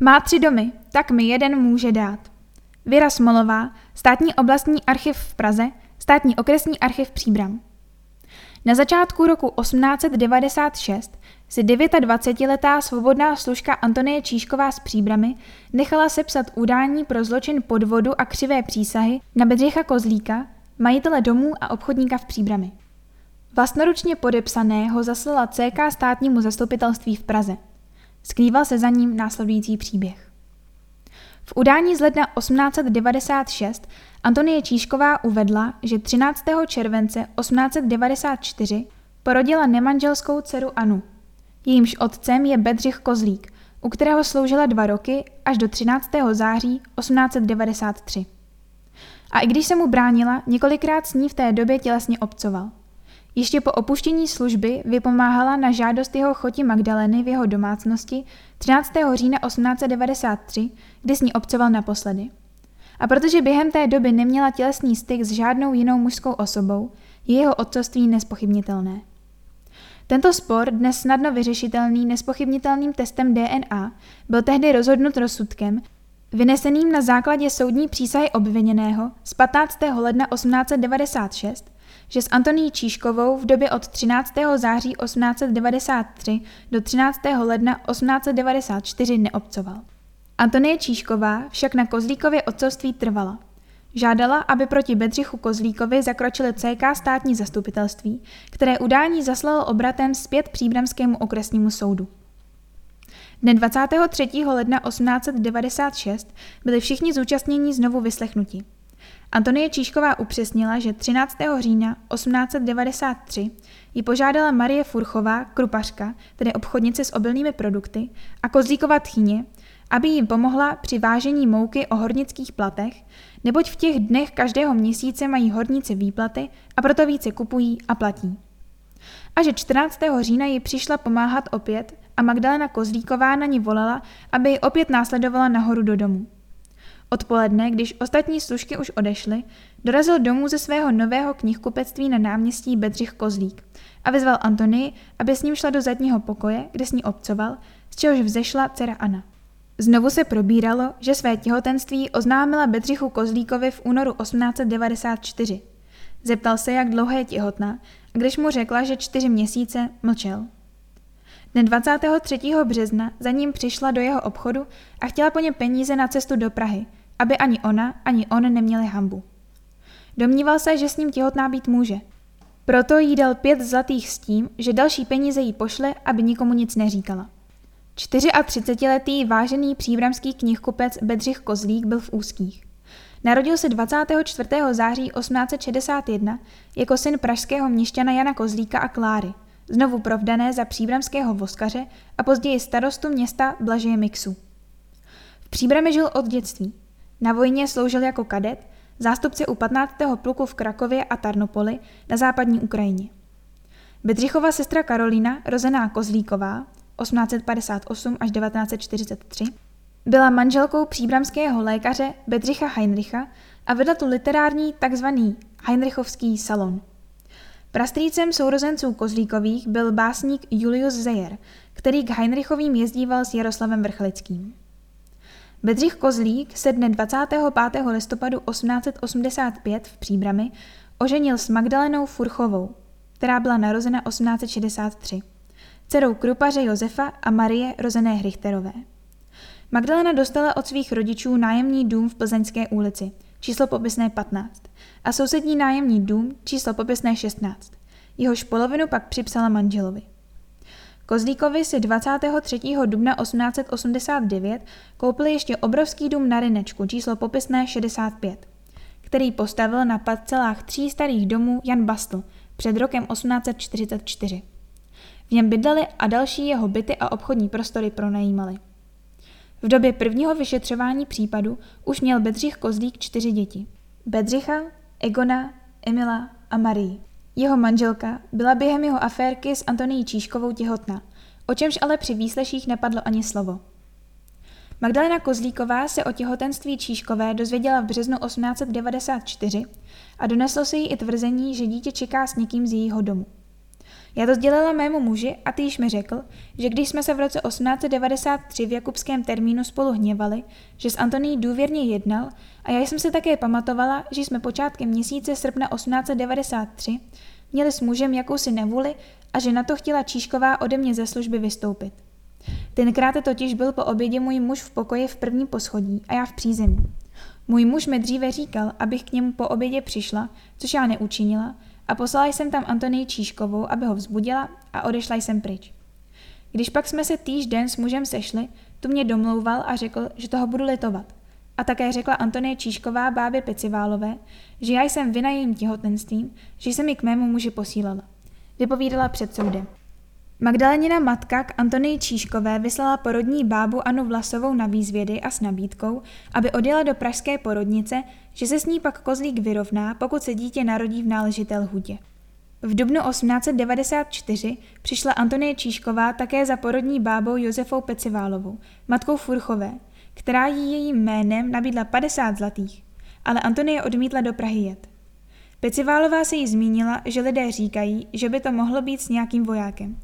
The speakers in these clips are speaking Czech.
Má tři domy, tak mi jeden může dát. Věra Smolová, státní oblastní archiv v Praze, státní okresní archiv Příbram. Na začátku roku 1896 si 29-letá svobodná služka Antonie Číšková z Příbramy nechala sepsat udání pro zločin podvodu a křivé přísahy na Bedřicha Kozlíka, majitele domů a obchodníka v Příbrami. Vlastnoručně podepsané ho zaslala CK státnímu zastupitelství v Praze. Skrýval se za ním následující příběh. V udání z ledna 1896 Antonie Číšková uvedla, že 13. července 1894 porodila nemanželskou dceru Anu. Jejímž otcem je Bedřich Kozlík, u kterého sloužila dva roky až do 13. září 1893. A i když se mu bránila, několikrát s ní v té době tělesně obcoval. Ještě po opuštění služby vypomáhala na žádost jeho choti Magdaleny v jeho domácnosti 13. října 1893, kdy s ní obcoval naposledy. A protože během té doby neměla tělesný styk s žádnou jinou mužskou osobou, je jeho otcovství nespochybnitelné. Tento spor, dnes snadno vyřešitelný nespochybnitelným testem DNA, byl tehdy rozhodnut rozsudkem, vyneseným na základě soudní přísahy obviněného z 15. ledna 1896, že s Antoní Číškovou v době od 13. září 1893 do 13. ledna 1894 neobcoval. Antonie Číšková však na Kozlíkově otcovství trvala. Žádala, aby proti Bedřichu Kozlíkovi zakročili CK státní zastupitelství, které udání zaslalo obratem zpět příbramskému okresnímu soudu. Dne 23. ledna 1896 byli všichni zúčastnění znovu vyslechnuti. Antonie Číšková upřesnila, že 13. října 1893 ji požádala Marie Furchová, krupařka, tedy obchodnice s obilnými produkty, a Kozlíkova tchyně, aby jim pomohla při vážení mouky o hornických platech, neboť v těch dnech každého měsíce mají horníci výplaty a proto více kupují a platí. A že 14. října ji přišla pomáhat opět a Magdalena Kozlíková na ní volala, aby ji opět následovala nahoru do domu. Odpoledne, když ostatní služky už odešly, dorazil domů ze svého nového knihkupectví na náměstí Bedřich Kozlík a vyzval Antonii, aby s ním šla do zadního pokoje, kde s ní obcoval, z čehož vzešla dcera Anna. Znovu se probíralo, že své těhotenství oznámila Bedřichu Kozlíkovi v únoru 1894. Zeptal se, jak dlouho je těhotná, a když mu řekla, že čtyři měsíce, mlčel. Dne 23. března za ním přišla do jeho obchodu a chtěla po ně peníze na cestu do Prahy, aby ani ona, ani on neměli hambu. Domníval se, že s ním těhotná být může. Proto jí dal pět zlatých s tím, že další peníze jí pošle, aby nikomu nic neříkala. 34-letý vážený příbramský knihkupec Bedřich Kozlík byl v úzkých. Narodil se 24. září 1861 jako syn pražského měšťana Jana Kozlíka a Kláry, znovu provdané za příbramského voskaře a později starostu města Blažeje Mixu. V Příbrami žil od dětství. Na vojně sloužil jako kadet, zástupce u 15. pluku v Krakově a Tarnopoli na západní Ukrajině. Bedřichova sestra Karolína, rozená Kozlíková, 1858 až 1943, byla manželkou příbramského lékaře Bedřicha Heinricha a vedla tu literární tzv. Heinrichovský salon. Prastrýcem sourozenců Kozlíkových byl básník Julius Zeyer, který k Heinrichovým jezdíval s Jaroslavem Vrchlickým. Bedřich Kozlík se dne 25. listopadu 1885 v Příbrami oženil s Magdalenou Furchovou, která byla narozena 1863 dcerou krupaře Josefa a Marie rozené Hrichterové. Magdalena dostala od svých rodičů nájemní dům v Plzeňské ulici, číslo popisné 15, a sousední nájemní dům, číslo popisné 16. Jehož polovinu pak připsala manželovi. Kozlíkovi si 23. dubna 1889 koupili ještě obrovský dům na Rynečku, číslo popisné 65, který postavil na parcelách tří starých domů Jan Bastl před rokem 1844. V něm bydleli a další jeho byty a obchodní prostory pronajímali. V době prvního vyšetřování případu už měl Bedřich Kozlík čtyři děti. Bedřicha, Egona, Emila a Marii. Jeho manželka byla během jeho aférky s Antonií Číškovou těhotná, o čemž ale při výsleších nepadlo ani slovo. Magdalena Kozlíková se o těhotenství Číškové dozvěděla v březnu 1894 a doneslo se jí i tvrzení, že dítě čeká s někým z jejího domu. Já to sdělila mému muži a týž mi řekl, že když jsme se v roce 1893 v jakubském termínu spolu hněvali, že s Antoní důvěrně jednal a já jsem se také pamatovala, že jsme počátkem měsíce srpna 1893 měli s mužem jakousi nevůli a že na to chtěla Číšková ode mě ze služby vystoupit. Tenkrát totiž byl po obědě můj muž v pokoji v prvním poschodí a já v přízemí. Můj muž mi dříve říkal, abych k němu po obědě přišla, což já neučinila, a poslala jsem tam Antonii Číškovou, aby ho vzbudila a odešla jsem pryč. Když pak jsme se týž den s mužem sešli, tu mě domlouval a řekl, že toho budu litovat. A také řekla Antonie Číšková bábě Peciválové, že já jsem vina jejím těhotenstvím, že jsem mi k mému muži posílala. Vypovídala před soudem. Magdalenina matka k Antonii Číškové vyslala porodní bábu Anu Vlasovou na výzvědy a s nabídkou, aby odjela do pražské porodnice, že se s ní pak kozlík vyrovná, pokud se dítě narodí v náležité lhutě. V dubnu 1894 přišla Antonie Číšková také za porodní bábou Josefou Peciválovou, matkou Furchové, která jí jejím jménem nabídla 50 zlatých, ale Antonie odmítla do Prahy jet. Peciválová se jí zmínila, že lidé říkají, že by to mohlo být s nějakým vojákem.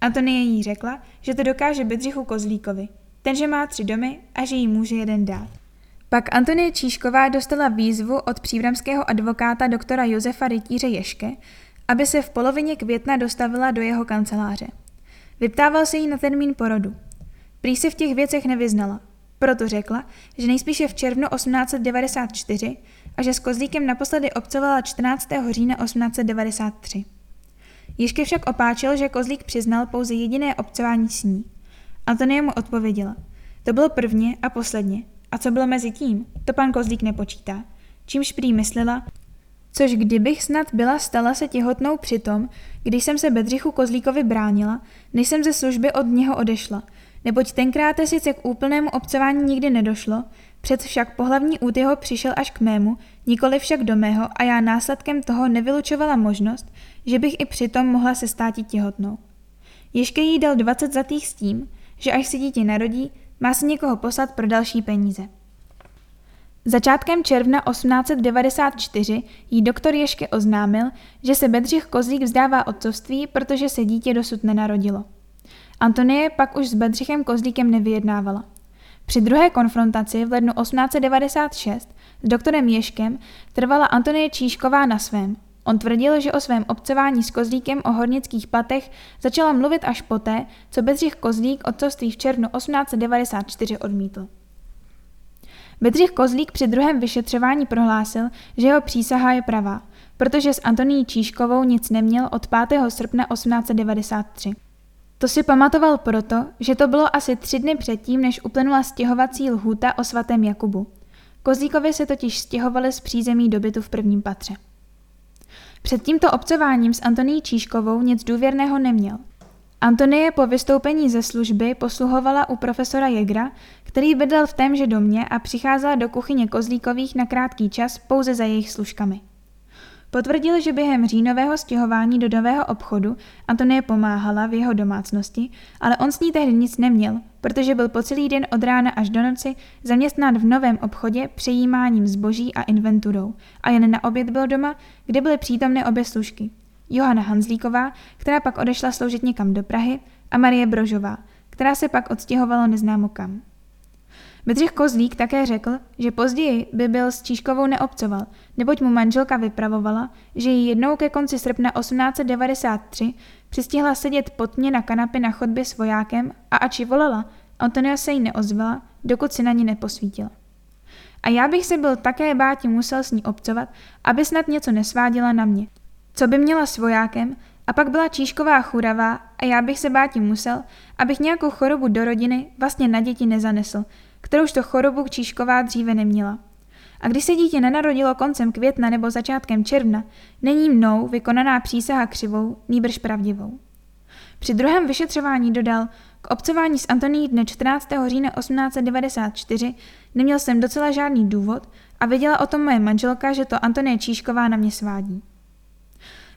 Antonie jí řekla, že to dokáže Bedřichu Kozlíkovi, tenže má tři domy a že jí může jeden dát. Pak Antonie Číšková dostala výzvu od příbramského advokáta doktora Josefa Rytíře Ješke, aby se v polovině května dostavila do jeho kanceláře. Vyptával se jí na termín porodu. Prý se v těch věcech nevyznala, proto řekla, že nejspíše v červnu 1894 a že s Kozlíkem naposledy obcovala 14. října 1893. Jiške však opáčil, že Kozlík přiznal pouze jediné obcování s ní. Antonie mu odpověděla. To bylo prvně a posledně. A co bylo mezi tím, to pan Kozlík nepočítá. Čímž prý myslela, což kdybych snad byla stala se těhotnou přitom, když jsem se Bedřichu Kozlíkovi bránila, než jsem ze služby od něho odešla, neboť tenkrát sice k úplnému obcování nikdy nedošlo, před však pohlavní út jeho přišel až k mému, nikoli však do mého a já následkem toho nevylučovala možnost, že bych i přitom mohla se státit těhotnou. Ještě jí dal 20 zlatých s tím, že až se dítě narodí, má si někoho poslat pro další peníze. Začátkem června 1894 jí doktor Ješke oznámil, že se Bedřich Kozlík vzdává otcovství, protože se dítě dosud nenarodilo. Antonie pak už s Bedřichem Kozlíkem nevyjednávala. Při druhé konfrontaci v lednu 1896 s doktorem Ješkem trvala Antonie Číšková na svém. On tvrdil, že o svém obcování s Kozlíkem o hornických platech začala mluvit až poté, co Bedřich Kozlík otcovství v červnu 1894 odmítl. Bedřich Kozlík při druhém vyšetřování prohlásil, že jeho přísaha je pravá, protože s Antoní Číškovou nic neměl od 5. srpna 1893. To si pamatoval proto, že to bylo asi tři dny předtím, než uplynula stěhovací lhůta o svatém Jakubu. Kozíkovi se totiž stěhovali z přízemí do bytu v prvním patře. Před tímto obcováním s Antoní Číškovou nic důvěrného neměl. Antonie po vystoupení ze služby posluhovala u profesora Jegra, který bydlel v témže domě a přicházela do kuchyně Kozlíkových na krátký čas pouze za jejich služkami. Potvrdil, že během říjnového stěhování do nového obchodu Antonie pomáhala v jeho domácnosti, ale on s ní tehdy nic neměl, protože byl po celý den od rána až do noci zaměstnán v novém obchodě přejímáním zboží a inventurou a jen na oběd byl doma, kde byly přítomné obě služky. Johana Hanzlíková, která pak odešla sloužit někam do Prahy, a Marie Brožová, která se pak odstěhovala neznámo kam. Bedřich Kozlík také řekl, že později by byl s Číškovou neobcoval, neboť mu manželka vypravovala, že ji jednou ke konci srpna 1893 přistihla sedět potně na kanapě na chodbě s vojákem a ači volala, Antonia se jí neozvala, dokud si na ní neposvítila. A já bych se byl také báti musel s ní obcovat, aby snad něco nesvádila na mě. Co by měla s vojákem, a pak byla Číšková churavá a já bych se báti musel, abych nějakou chorobu do rodiny vlastně na děti nezanesl, kterouž to chorobu Číšková dříve neměla. A když se dítě nenarodilo koncem května nebo začátkem června, není mnou vykonaná přísaha křivou, nýbrž pravdivou. Při druhém vyšetřování dodal, k obcování s Antoní dne 14. října 1894 neměl jsem docela žádný důvod a věděla o tom moje manželka, že to Antonie Číšková na mě svádí.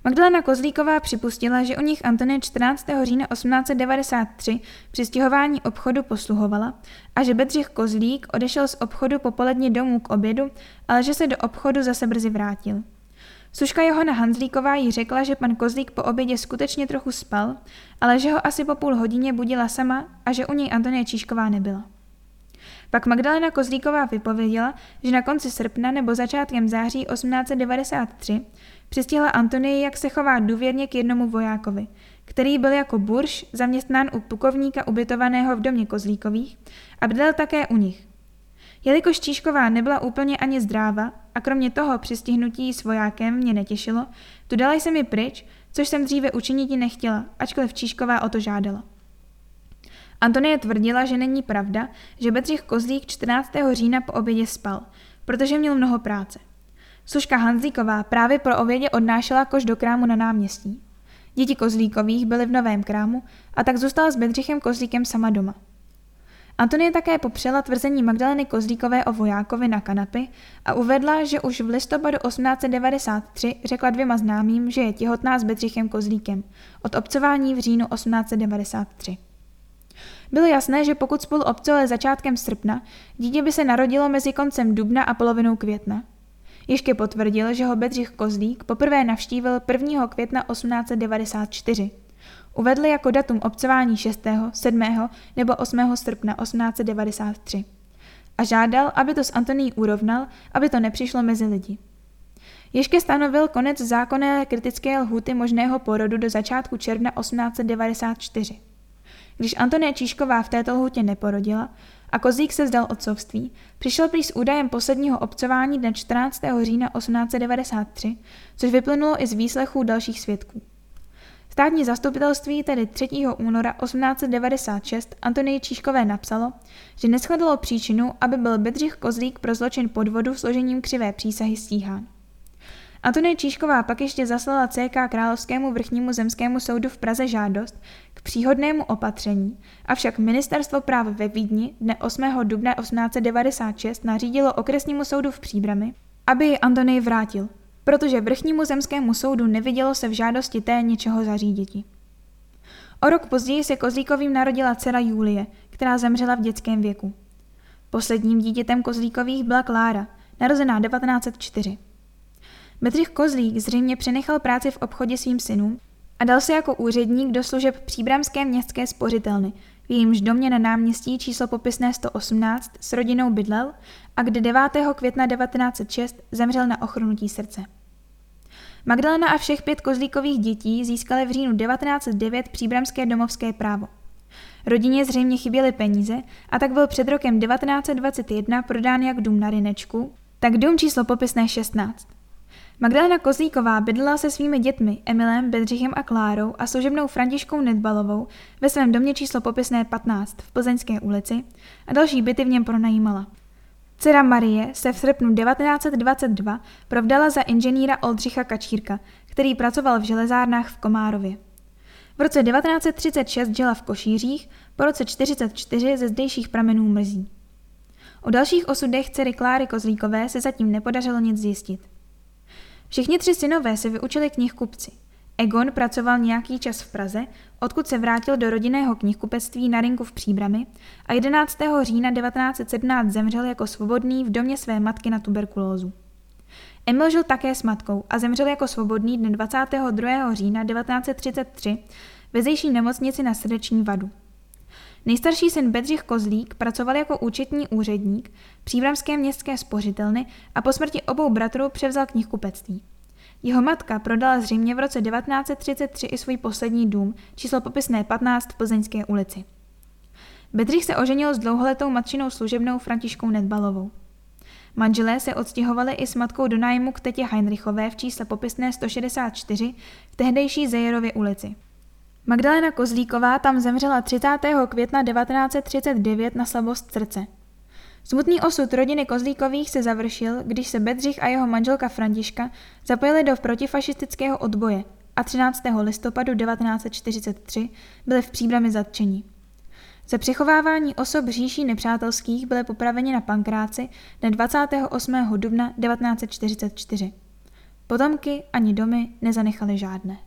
Magdalena Kozlíková připustila, že u nich Antonie 14. října 1893 při stěhování obchodu posluhovala a že Bedřich Kozlík odešel z obchodu popoledně domů k obědu, ale že se do obchodu zase brzy vrátil. Suška Johana Hanzlíková jí řekla, že pan Kozlík po obědě skutečně trochu spal, ale že ho asi po půl hodině budila sama a že u něj Antonie Číšková nebyla. Pak Magdalena Kozlíková vypověděla, že na konci srpna nebo začátkem září 1893 přistihla Antonii, jak se chová důvěrně k jednomu vojákovi, který byl jako burš zaměstnán u plukovníka ubytovaného v domě Kozlíkových a bydlel také u nich. Jelikož Číšková nebyla úplně ani zdráva a kromě toho přistihnutí s vojákem mě netěšilo, tu dala jsem mi pryč, což jsem dříve učiniti nechtěla, ačkoliv Číšková o to žádala. Antonie tvrdila, že není pravda, že Bedřich Kozlík 14. října po obědě spal, protože měl mnoho práce. Suška Hanzíková právě pro obědě odnášela koš do krámu na náměstí. Děti Kozlíkových byly v novém krámu a tak zůstala s Bedřichem Kozlíkem sama doma. Antonie také popřela tvrzení Magdaleny Kozlíkové o vojákovi na kanapy a uvedla, že už v listopadu 1893 řekla dvěma známým, že je těhotná s Bedřichem Kozlíkem od obcování v říjnu 1893. Bylo jasné, že pokud spolu obcovali začátkem srpna, dítě by se narodilo mezi koncem dubna a polovinou května. Ještě potvrdil, že ho Bedřich Kozlík poprvé navštívil 1. května 1894. Uvedli jako datum obcování 6., 7. nebo 8. srpna 1893 a žádal, aby to s Antoní urovnal, aby to nepřišlo mezi lidi. Ještě stanovil konec zákonné kritické lhuty možného porodu do začátku června 1894. Když Antonie Číšková v této lhutě neporodila a Kozík se zdal otcovství, přišel prý s údajem posledního obcování dne 14. října 1893, což vyplynulo i z výslechů dalších svědků. Státní zastupitelství tedy 3. února 1896 Antonii Číškové napsalo, že neschledalo příčinu, aby byl Bedřich Kozlík pro zločin podvodu složením křivé přísahy stíhán. Antonie Číšková pak ještě zaslala CK Královskému vrchnímu zemskému soudu v Praze žádost k příhodnému opatření, avšak ministerstvo práv ve Vídni dne 8. dubna 1896 nařídilo okresnímu soudu v Příbrami, aby ji Antonii vrátil, protože vrchnímu zemskému soudu nevidělo se v žádosti té něčeho zaříditi. O rok později se Kozlíkovým narodila dcera Julie, která zemřela v dětském věku. Posledním dítětem Kozlíkových byla Klára, narozená 1904. Bedřich Kozlík zřejmě přenechal práci v obchodě svým synům a dal se jako úředník do služeb příbramské městské spořitelny, v jejímž domě na náměstí číslo popisné 118 s rodinou bydlel a kde 9. května 1906 zemřel na ochrnutí srdce. Magdalena a všech pět kozlíkových dětí získaly v říjnu 1909 příbramské domovské právo. Rodině zřejmě chyběly peníze a tak byl před rokem 1921 prodán jak dům na Rinečku, tak dům číslo popisné 16. Magdalena Kozlíková bydlela se svými dětmi Emilem, Bedřichem a Klárou a služebnou Františkou Nedbalovou ve svém domě číslo popisné 15 v Plzeňské ulici a další byty v něm pronajímala. Dcera Marie se v srpnu 1922 provdala za inženýra Oldřicha Kačírka, který pracoval v železárnách v Komárově. V roce 1936 žila v Košířích, po roce 1944 ze zdejších pramenů mrzí. O dalších osudech dcery Kláry Kozlíkové se zatím nepodařilo nic zjistit. Všichni tři synové se vyučili knihkupci. Egon pracoval nějaký čas v Praze, odkud se vrátil do rodinného knihkupectví na rinku v Příbrami a 11. října 1917 zemřel jako svobodný v domě své matky na tuberkulózu. Emil žil také s matkou a zemřel jako svobodný dne 22. října 1933 ve zejší nemocnici na srdeční vadu. Nejstarší syn Bedřich Kozlík pracoval jako účetní úředník příbramské městské spořitelny a po smrti obou bratrů převzal knihkupectví. Jeho matka prodala zřejmě v roce 1933 i svůj poslední dům, číslo popisné 15 v Plzeňské ulici. Bedřich se oženil s dlouholetou matčinou služebnou Františkou Nedbalovou. Manželé se odstěhovali i s matkou do nájmu k tetě Heinrichové v čísle popisné 164 v tehdejší Zejerově ulici. Magdalena Kozlíková tam zemřela 30. května 1939 na slabost srdce. Smutný osud rodiny Kozlíkových se završil, když se Bedřich a jeho manželka Františka zapojili do protifašistického odboje a 13. listopadu 1943 byli v příbrami zatčeni. Za přechovávání osob říší nepřátelských byly popraveni na Pankráci dne 28. dubna 1944. Potomky ani domy nezanechali žádné.